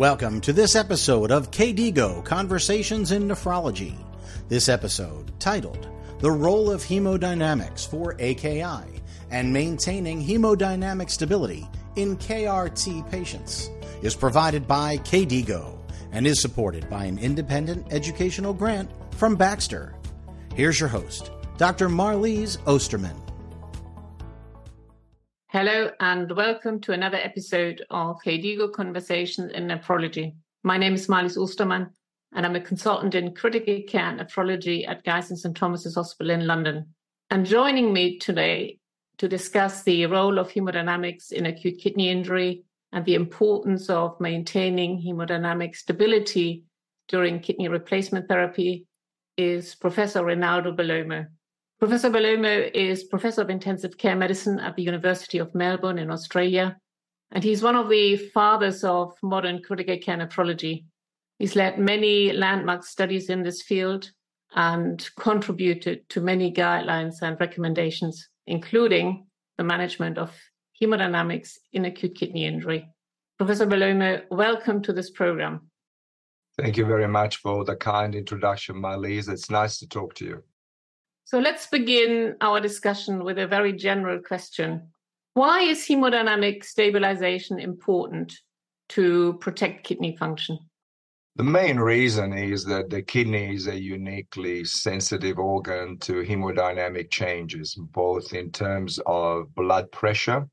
Welcome to this episode of KDIGO Conversations in Nephrology. This episode, titled The Role of Hemodynamics for AKI and Maintaining Hemodynamic Stability in KRT Patients, is provided by KDIGO and is supported by an independent educational grant from Baxter. Here's your host, Dr. Marlies Ostermann. Hello and welcome to another episode of KDIGO Conversations in Nephrology. My name is Marlies Ostermann and I'm a consultant in critical care nephrology at Guy's and St Thomas's Hospital in London. And joining me today to discuss the role of hemodynamics in acute kidney injury and the importance of maintaining hemodynamic stability during kidney replacement therapy is Professor Rinaldo Bellomo. Professor Bellomo is Professor of Intensive Care Medicine at the University of Melbourne in Australia, and he's one of the fathers of modern critical care nephrology. He's led many landmark studies in this field and contributed to many guidelines and recommendations, including the management of hemodynamics in acute kidney injury. Professor Bellomo, welcome to this program. Thank you very much for the kind introduction, Marlies. It's nice to talk to you. So let's begin our discussion with a very general question. Why is hemodynamic stabilization important to protect kidney function? The main reason is that the kidney is a uniquely sensitive organ to hemodynamic changes, both in terms of blood pressure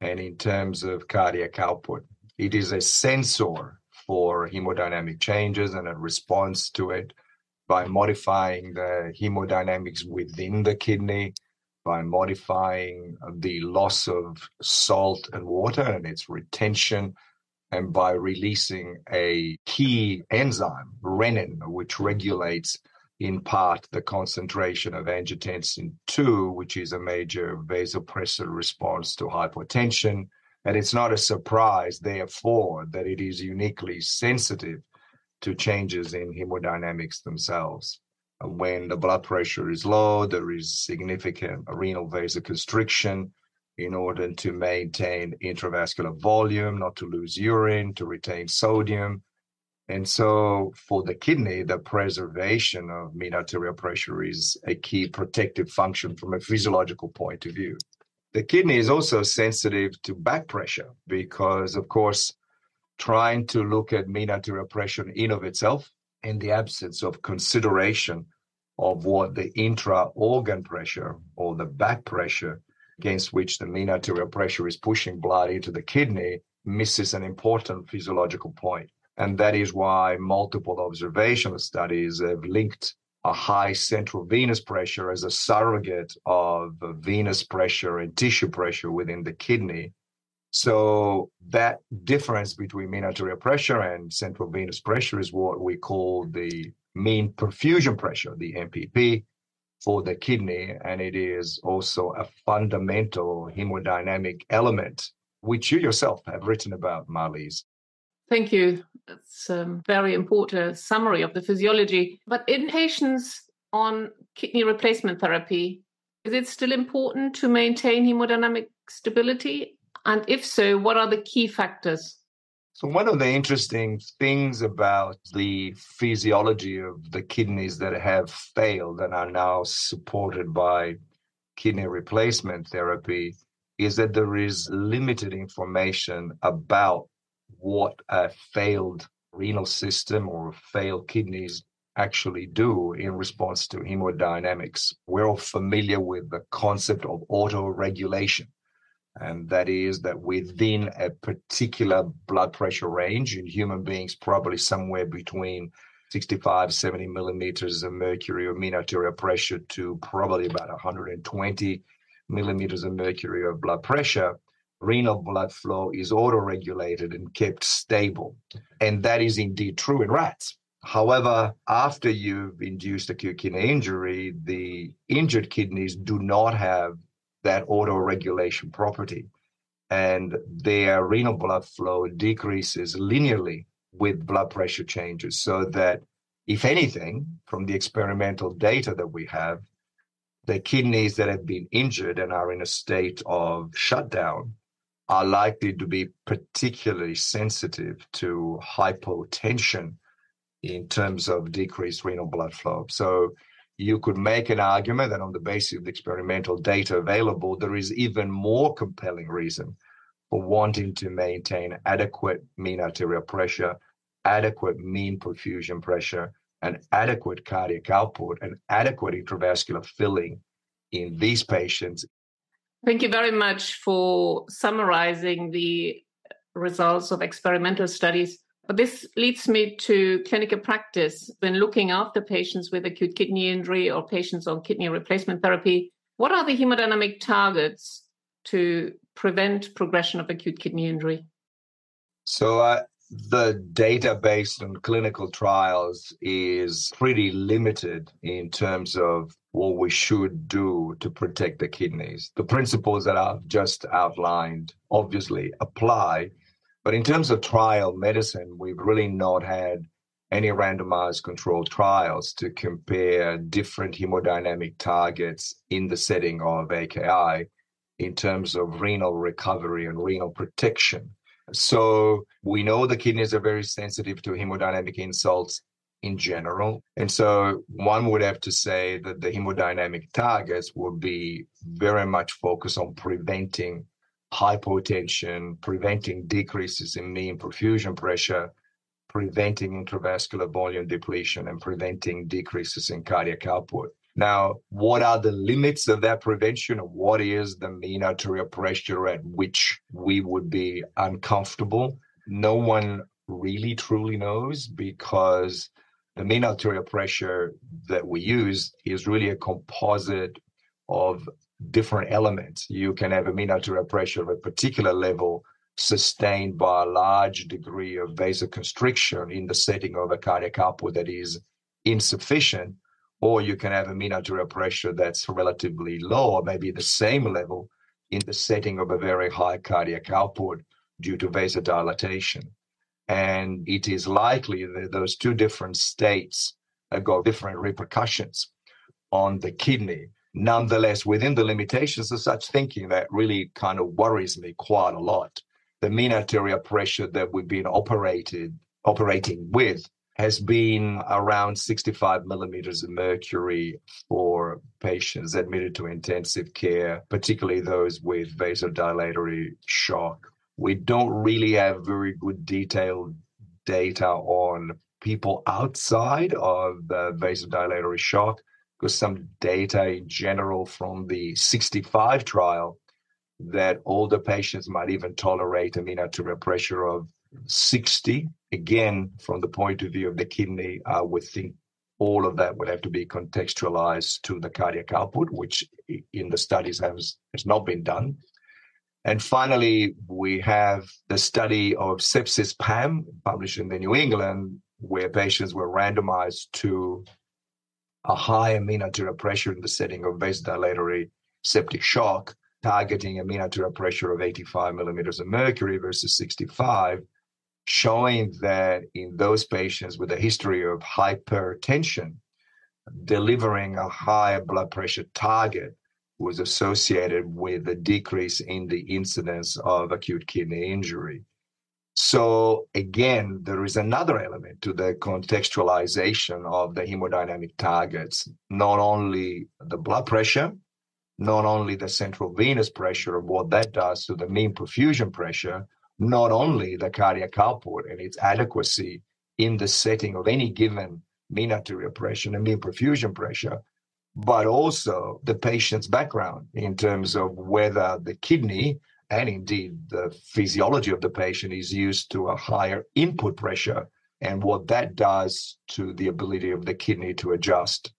and in terms of cardiac output. It is a sensor for hemodynamic changes and a response to it by modifying the hemodynamics within the kidney, by modifying the loss of salt and water and its retention, and by releasing a key enzyme, renin, which regulates in part the concentration of angiotensin 2, which is a major vasopressor response to hypotension. And it's not a surprise, therefore, that it is uniquely sensitive to changes in hemodynamics themselves. Uh, when the blood pressure is low, there is significant renal vasoconstriction in order to maintain intravascular volume, not to lose urine, to retain sodium. And so, for the kidney, the preservation of mean arterial pressure is a key protective function from a physiological point of view. The kidney is also sensitive to back pressure because, of course, trying to look at mean arterial pressure in of itself in the absence of consideration of what the intra-organ pressure or the back pressure against which the mean arterial pressure is pushing blood into the kidney misses an important physiological point. And that is why multiple observational studies have linked a high central venous pressure as a surrogate of venous pressure and tissue pressure within the kidney so that difference between mean arterial pressure and central venous pressure is what we call the mean perfusion pressure, the MPP, for the kidney. And it is also a fundamental hemodynamic element, which you yourself have written about, Marlies. Thank you. It's a um, very important summary of the physiology. But in patients on kidney replacement therapy, is it still important to maintain hemodynamic stability and if so, what are the key factors? So, one of the interesting things about the physiology of the kidneys that have failed and are now supported by kidney replacement therapy is that there is limited information about what a failed renal system or failed kidneys actually do in response to hemodynamics. We're all familiar with the concept of autoregulation and that is that within a particular blood pressure range in human beings, probably somewhere between 65, 70 millimeters of mercury of mean arterial pressure to probably about 120 millimeters of mercury of blood pressure, renal blood flow is auto-regulated and kept stable. And that is indeed true in rats. However, after you've induced acute kidney injury, the injured kidneys do not have that auto-regulation property. And their renal blood flow decreases linearly with blood pressure changes, so that if anything, from the experimental data that we have, the kidneys that have been injured and are in a state of shutdown are likely to be particularly sensitive to hypotension in terms of decreased renal blood flow. So you could make an argument that on the basis of the experimental data available, there is even more compelling reason for wanting to maintain adequate mean arterial pressure, adequate mean perfusion pressure, and adequate cardiac output and adequate intravascular filling in these patients. Thank you very much for summarizing the results of experimental studies. But this leads me to clinical practice. When looking after patients with acute kidney injury or patients on kidney replacement therapy, what are the hemodynamic targets to prevent progression of acute kidney injury? So, uh, the data based on clinical trials is pretty limited in terms of what we should do to protect the kidneys. The principles that I've just outlined obviously apply, but in terms of trial medicine, we've really not had any randomized controlled trials to compare different hemodynamic targets in the setting of AKI in terms of renal recovery and renal protection. So we know the kidneys are very sensitive to hemodynamic insults in general. And so one would have to say that the hemodynamic targets would be very much focused on preventing hypotension, preventing decreases in mean perfusion pressure, preventing intravascular volume depletion, and preventing decreases in cardiac output. Now, what are the limits of that prevention? What is the mean arterial pressure at which we would be uncomfortable? No one really truly knows because the mean arterial pressure that we use is really a composite of different elements. You can have a mean arterial pressure of a particular level sustained by a large degree of vasoconstriction in the setting of a cardiac output that is insufficient, or you can have a mean arterial pressure that's relatively low, or maybe the same level in the setting of a very high cardiac output due to vasodilatation. And it is likely that those two different states uh, have got different repercussions on the kidney Nonetheless, within the limitations of such thinking, that really kind of worries me quite a lot. The mean arterial pressure that we've been operated operating with has been around 65 millimeters of mercury for patients admitted to intensive care, particularly those with vasodilatory shock. We don't really have very good detailed data on people outside of the vasodilatory shock because some data in general from the 65 trial that older patients might even tolerate mean pressure of 60. Again, from the point of view of the kidney, uh, I would think all of that would have to be contextualized to the cardiac output, which in the studies has, has not been done. And finally, we have the study of SEPSISPAM published in the New England, where patients were randomized to a high arterial pressure in the setting of vasodilatory septic shock, targeting a mean arterial pressure of 85 millimeters of mercury versus 65, showing that in those patients with a history of hypertension, delivering a higher blood pressure target was associated with a decrease in the incidence of acute kidney injury. So again, there is another element to the contextualization of the hemodynamic targets, not only the blood pressure, not only the central venous pressure of what that does to the mean perfusion pressure, not only the cardiac output and its adequacy in the setting of any given mean arterial pressure and mean perfusion pressure, but also the patient's background in terms of whether the kidney and indeed the physiology of the patient is used to a higher input pressure and what that does to the ability of the kidney to adjust.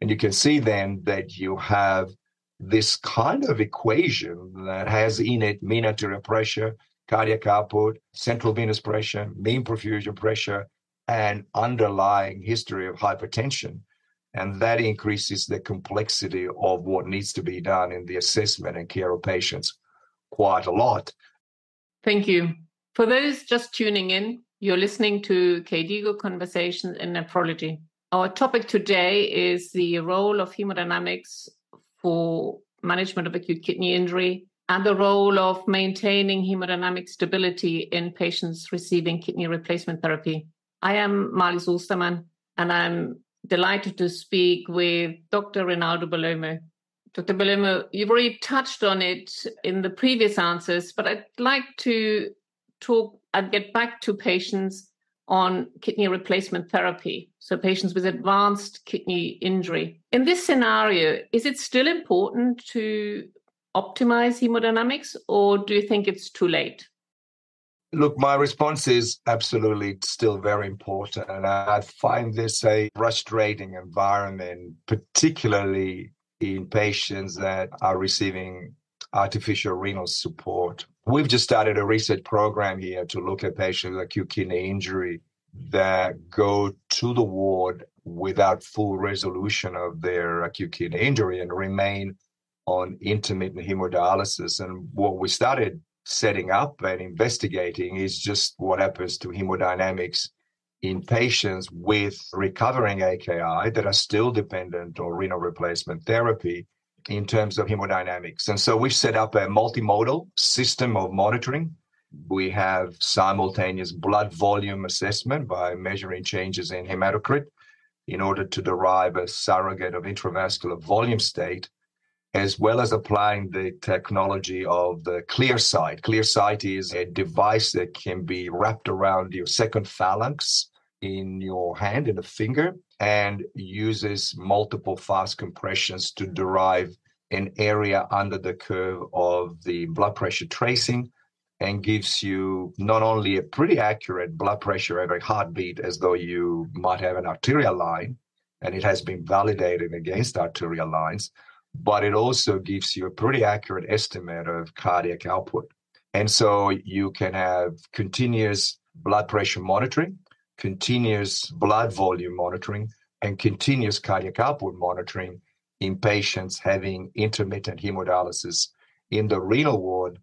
And you can see then that you have this kind of equation that has in it mean arterial pressure, cardiac output, central venous pressure, mean perfusion pressure, and underlying history of hypertension. And that increases the complexity of what needs to be done in the assessment and care of patients quite a lot. Thank you. For those just tuning in, you're listening to KDIGO Conversations in Nephrology. Our topic today is the role of hemodynamics for management of acute kidney injury and the role of maintaining hemodynamic stability in patients receiving kidney replacement therapy. I am Marlies Ostermann, and I'm delighted to speak with Dr. Rinaldo Bellomo. Dr. Bellomo, you've already touched on it in the previous answers, but I'd like to talk and get back to patients on kidney replacement therapy, so patients with advanced kidney injury. In this scenario, is it still important to optimize hemodynamics, or do you think it's too late? Look, my response is absolutely still very important. And I find this a frustrating environment, particularly in patients that are receiving artificial renal support. We've just started a research program here to look at patients with acute kidney injury that go to the ward without full resolution of their acute kidney injury and remain on intermittent hemodialysis. And what we started setting up and investigating is just what happens to hemodynamics in patients with recovering AKI that are still dependent on renal replacement therapy in terms of hemodynamics. And so we've set up a multimodal system of monitoring. We have simultaneous blood volume assessment by measuring changes in hematocrit in order to derive a surrogate of intravascular volume state as well as applying the technology of the ClearSight. ClearSight is a device that can be wrapped around your second phalanx in your hand, in a finger, and uses multiple fast compressions to derive an area under the curve of the blood pressure tracing and gives you not only a pretty accurate blood pressure every heartbeat as though you might have an arterial line, and it has been validated against arterial lines, but it also gives you a pretty accurate estimate of cardiac output. And so you can have continuous blood pressure monitoring, continuous blood volume monitoring, and continuous cardiac output monitoring in patients having intermittent hemodialysis in the renal ward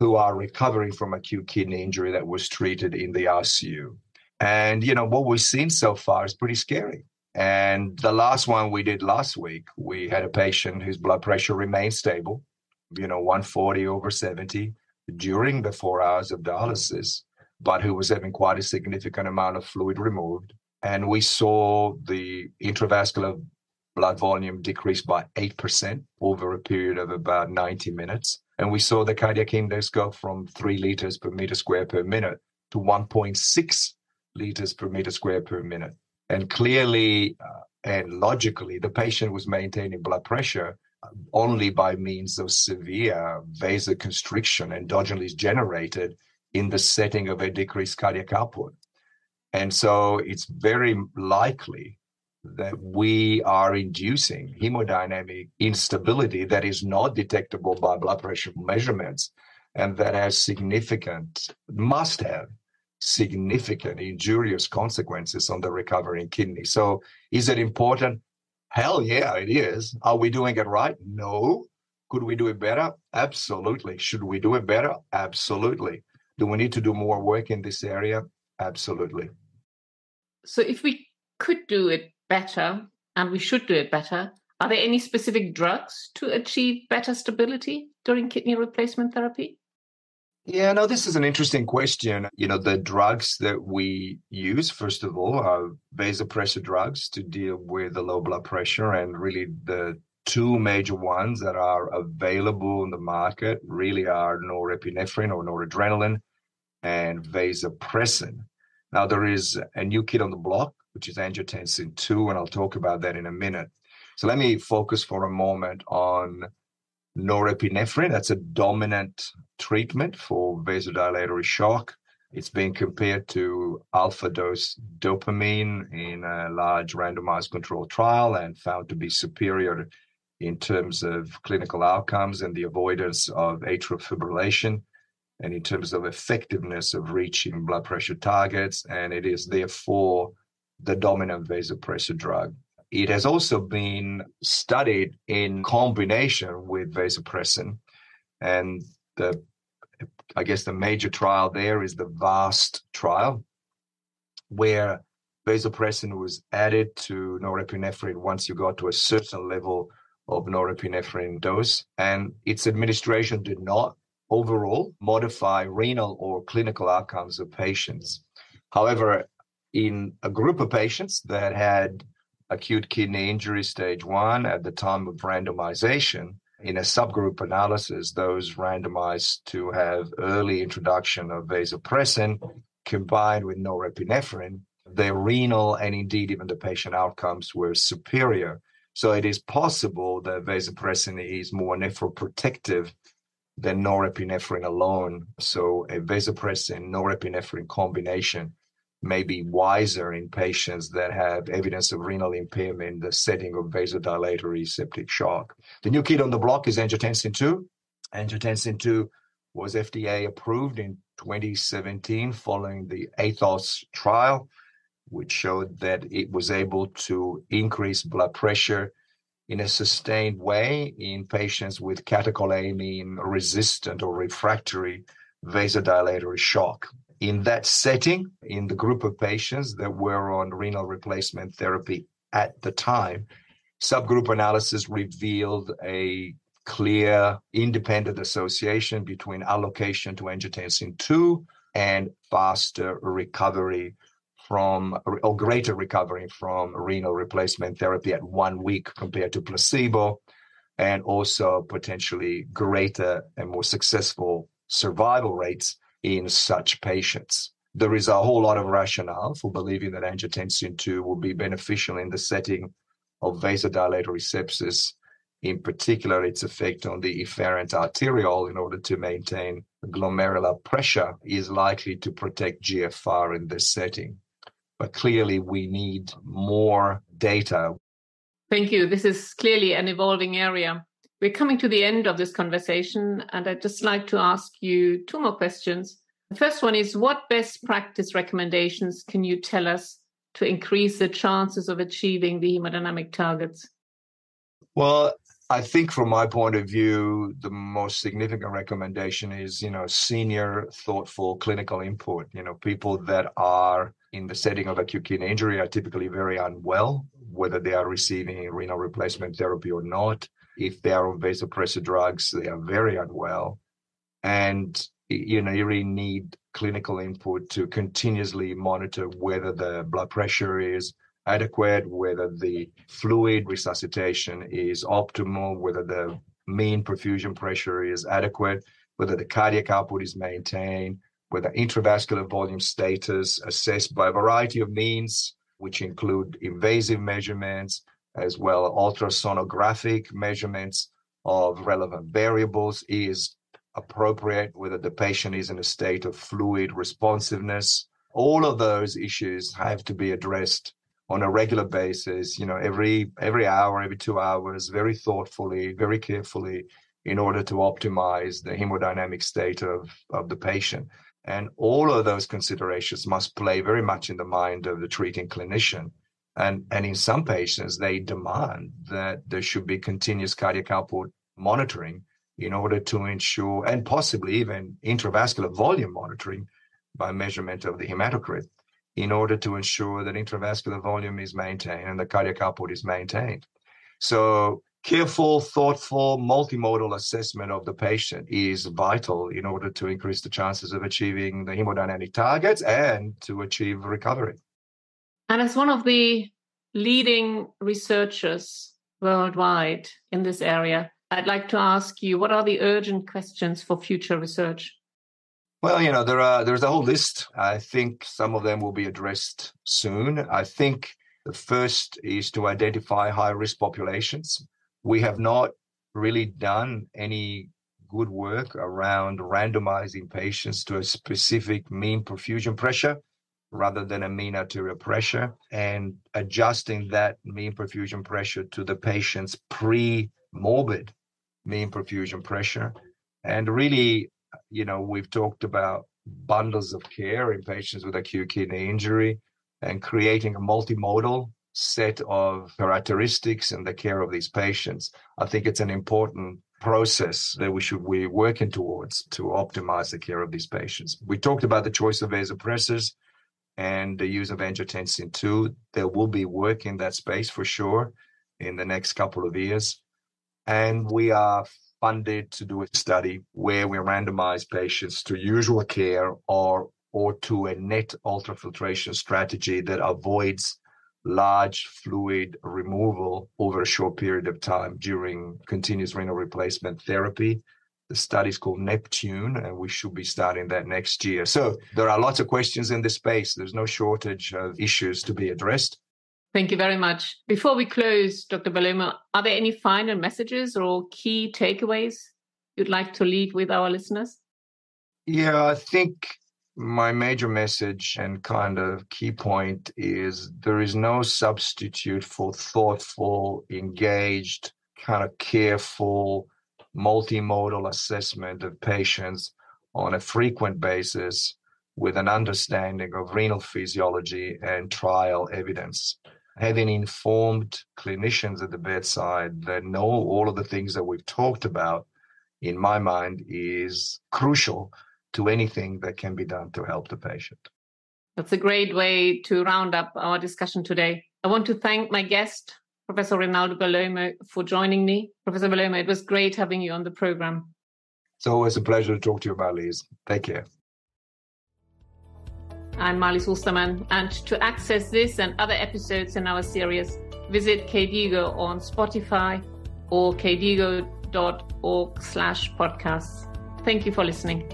who are recovering from acute kidney injury that was treated in the ICU. And, you know, what we've seen so far is pretty scary. And the last one we did last week, we had a patient whose blood pressure remained stable, you know, 140 over 70 during the four hours of dialysis, but who was having quite a significant amount of fluid removed. And we saw the intravascular blood volume decrease by 8% over a period of about 90 minutes. And we saw the cardiac index go from 3 liters per meter square per minute to 1.6 liters per meter square per minute. And clearly uh, and logically, the patient was maintaining blood pressure uh, only by means of severe vasoconstriction endogenously generated in the setting of a decreased cardiac output. And so it's very likely that we are inducing hemodynamic instability that is not detectable by blood pressure measurements and that has significant, must have significant injurious consequences on the recovering kidney. So, is it important? Hell yeah, it is. Are we doing it right? No. Could we do it better? Absolutely. Should we do it better? Absolutely. Do we need to do more work in this area? Absolutely. So, if we could do it better and we should do it better, are there any specific drugs to achieve better stability during kidney replacement therapy? Yeah, no, this is an interesting question. You know, the drugs that we use, first of all, are vasopressor drugs to deal with the low blood pressure. And really, the two major ones that are available in the market really are norepinephrine or noradrenaline and vasopressin. Now, there is a new kid on the block, which is angiotensin 2, and I'll talk about that in a minute. So let me focus for a moment on norepinephrine. That's a dominant treatment for vasodilatory shock. It's been compared to alpha dose dopamine in a large randomized controlled trial and found to be superior in terms of clinical outcomes and the avoidance of atrial fibrillation and in terms of effectiveness of reaching blood pressure targets. And it is therefore the dominant vasopressor drug. It has also been studied in combination with vasopressin. And the, I guess the major trial there is the VAST trial, where vasopressin was added to norepinephrine once you got to a certain level of norepinephrine dose, and its administration did not overall modify renal or clinical outcomes of patients. However, in a group of patients that had acute kidney injury stage one at the time of randomization, in a subgroup analysis, those randomized to have early introduction of vasopressin combined with norepinephrine, their renal and indeed even the patient outcomes were superior. So it is possible that vasopressin is more nephroprotective than norepinephrine alone. So a vasopressin norepinephrine combination may be wiser in patients that have evidence of renal impairment in the setting of vasodilatory septic shock. The new kid on the block is angiotensin 2. Angiotensin 2 was FDA approved in 2017 following the ATHOS trial, which showed that it was able to increase blood pressure in a sustained way in patients with catecholamine resistant or refractory vasodilatory shock in that setting, in the group of patients that were on renal replacement therapy at the time, subgroup analysis revealed a clear independent association between allocation to angiotensin 2 and faster recovery from or greater recovery from renal replacement therapy at one week compared to placebo and also potentially greater and more successful survival rates in such patients. There is a whole lot of rationale for believing that angiotensin 2 will be beneficial in the setting of vasodilatory sepsis, in particular, its effect on the efferent arteriole in order to maintain glomerular pressure is likely to protect GFR in this setting. But clearly, we need more data. Thank you. This is clearly an evolving area. We're coming to the end of this conversation, and I'd just like to ask you two more questions. The first one is What best practice recommendations can you tell us to increase the chances of achieving the hemodynamic targets? Well, I think from my point of view, the most significant recommendation is, you know, senior, thoughtful clinical input. You know, people that are in the setting of acute kidney injury are typically very unwell, whether they are receiving renal replacement therapy or not if they are on vasopressor drugs, they are very unwell. And, you know, you really need clinical input to continuously monitor whether the blood pressure is adequate, whether the fluid resuscitation is optimal, whether the mean perfusion pressure is adequate, whether the cardiac output is maintained, whether intravascular volume status assessed by a variety of means, which include invasive measurements, as well ultrasonographic measurements of relevant variables is appropriate, whether the patient is in a state of fluid responsiveness. All of those issues have to be addressed on a regular basis, you know, every every hour, every two hours, very thoughtfully, very carefully, in order to optimize the hemodynamic state of, of the patient. And all of those considerations must play very much in the mind of the treating clinician and, and in some patients, they demand that there should be continuous cardiac output monitoring in order to ensure, and possibly even intravascular volume monitoring by measurement of the hematocrit, in order to ensure that intravascular volume is maintained and the cardiac output is maintained. So, careful, thoughtful, multimodal assessment of the patient is vital in order to increase the chances of achieving the hemodynamic targets and to achieve recovery. And as one of the leading researchers worldwide in this area, I'd like to ask you what are the urgent questions for future research? Well, you know, there are there's a whole list. I think some of them will be addressed soon. I think the first is to identify high risk populations. We have not really done any good work around randomizing patients to a specific mean perfusion pressure rather than a mean arterial pressure and adjusting that mean perfusion pressure to the patient's pre-morbid mean perfusion pressure. And really, you know, we've talked about bundles of care in patients with acute kidney injury and creating a multimodal set of characteristics in the care of these patients. I think it's an important process that we should be working towards to optimize the care of these patients. We talked about the choice of vasopressors and the use of angiotensin 2. There will be work in that space for sure in the next couple of years. And we are funded to do a study where we randomize patients to usual care or or to a net ultrafiltration strategy that avoids large fluid removal over a short period of time during continuous renal replacement therapy. The study is called Neptune, and we should be starting that next year. So there are lots of questions in this space. There's no shortage of issues to be addressed. Thank you very much. Before we close, Dr. Bellomo, are there any final messages or key takeaways you'd like to leave with our listeners? Yeah, I think my major message and kind of key point is there is no substitute for thoughtful, engaged, kind of careful, multimodal assessment of patients on a frequent basis with an understanding of renal physiology and trial evidence. Having informed clinicians at the bedside that know all of the things that we've talked about, in my mind, is crucial to anything that can be done to help the patient. That's a great way to round up our discussion today. I want to thank my guest, Professor Rinaldo Bellomo, for joining me. Professor Bellomo, it was great having you on the program. It's always a pleasure to talk to you about Liz. Take care. I'm Marlies Ostermann, and to access this and other episodes in our series, visit KDIGO on Spotify or kdigo.org slash podcasts. Thank you for listening.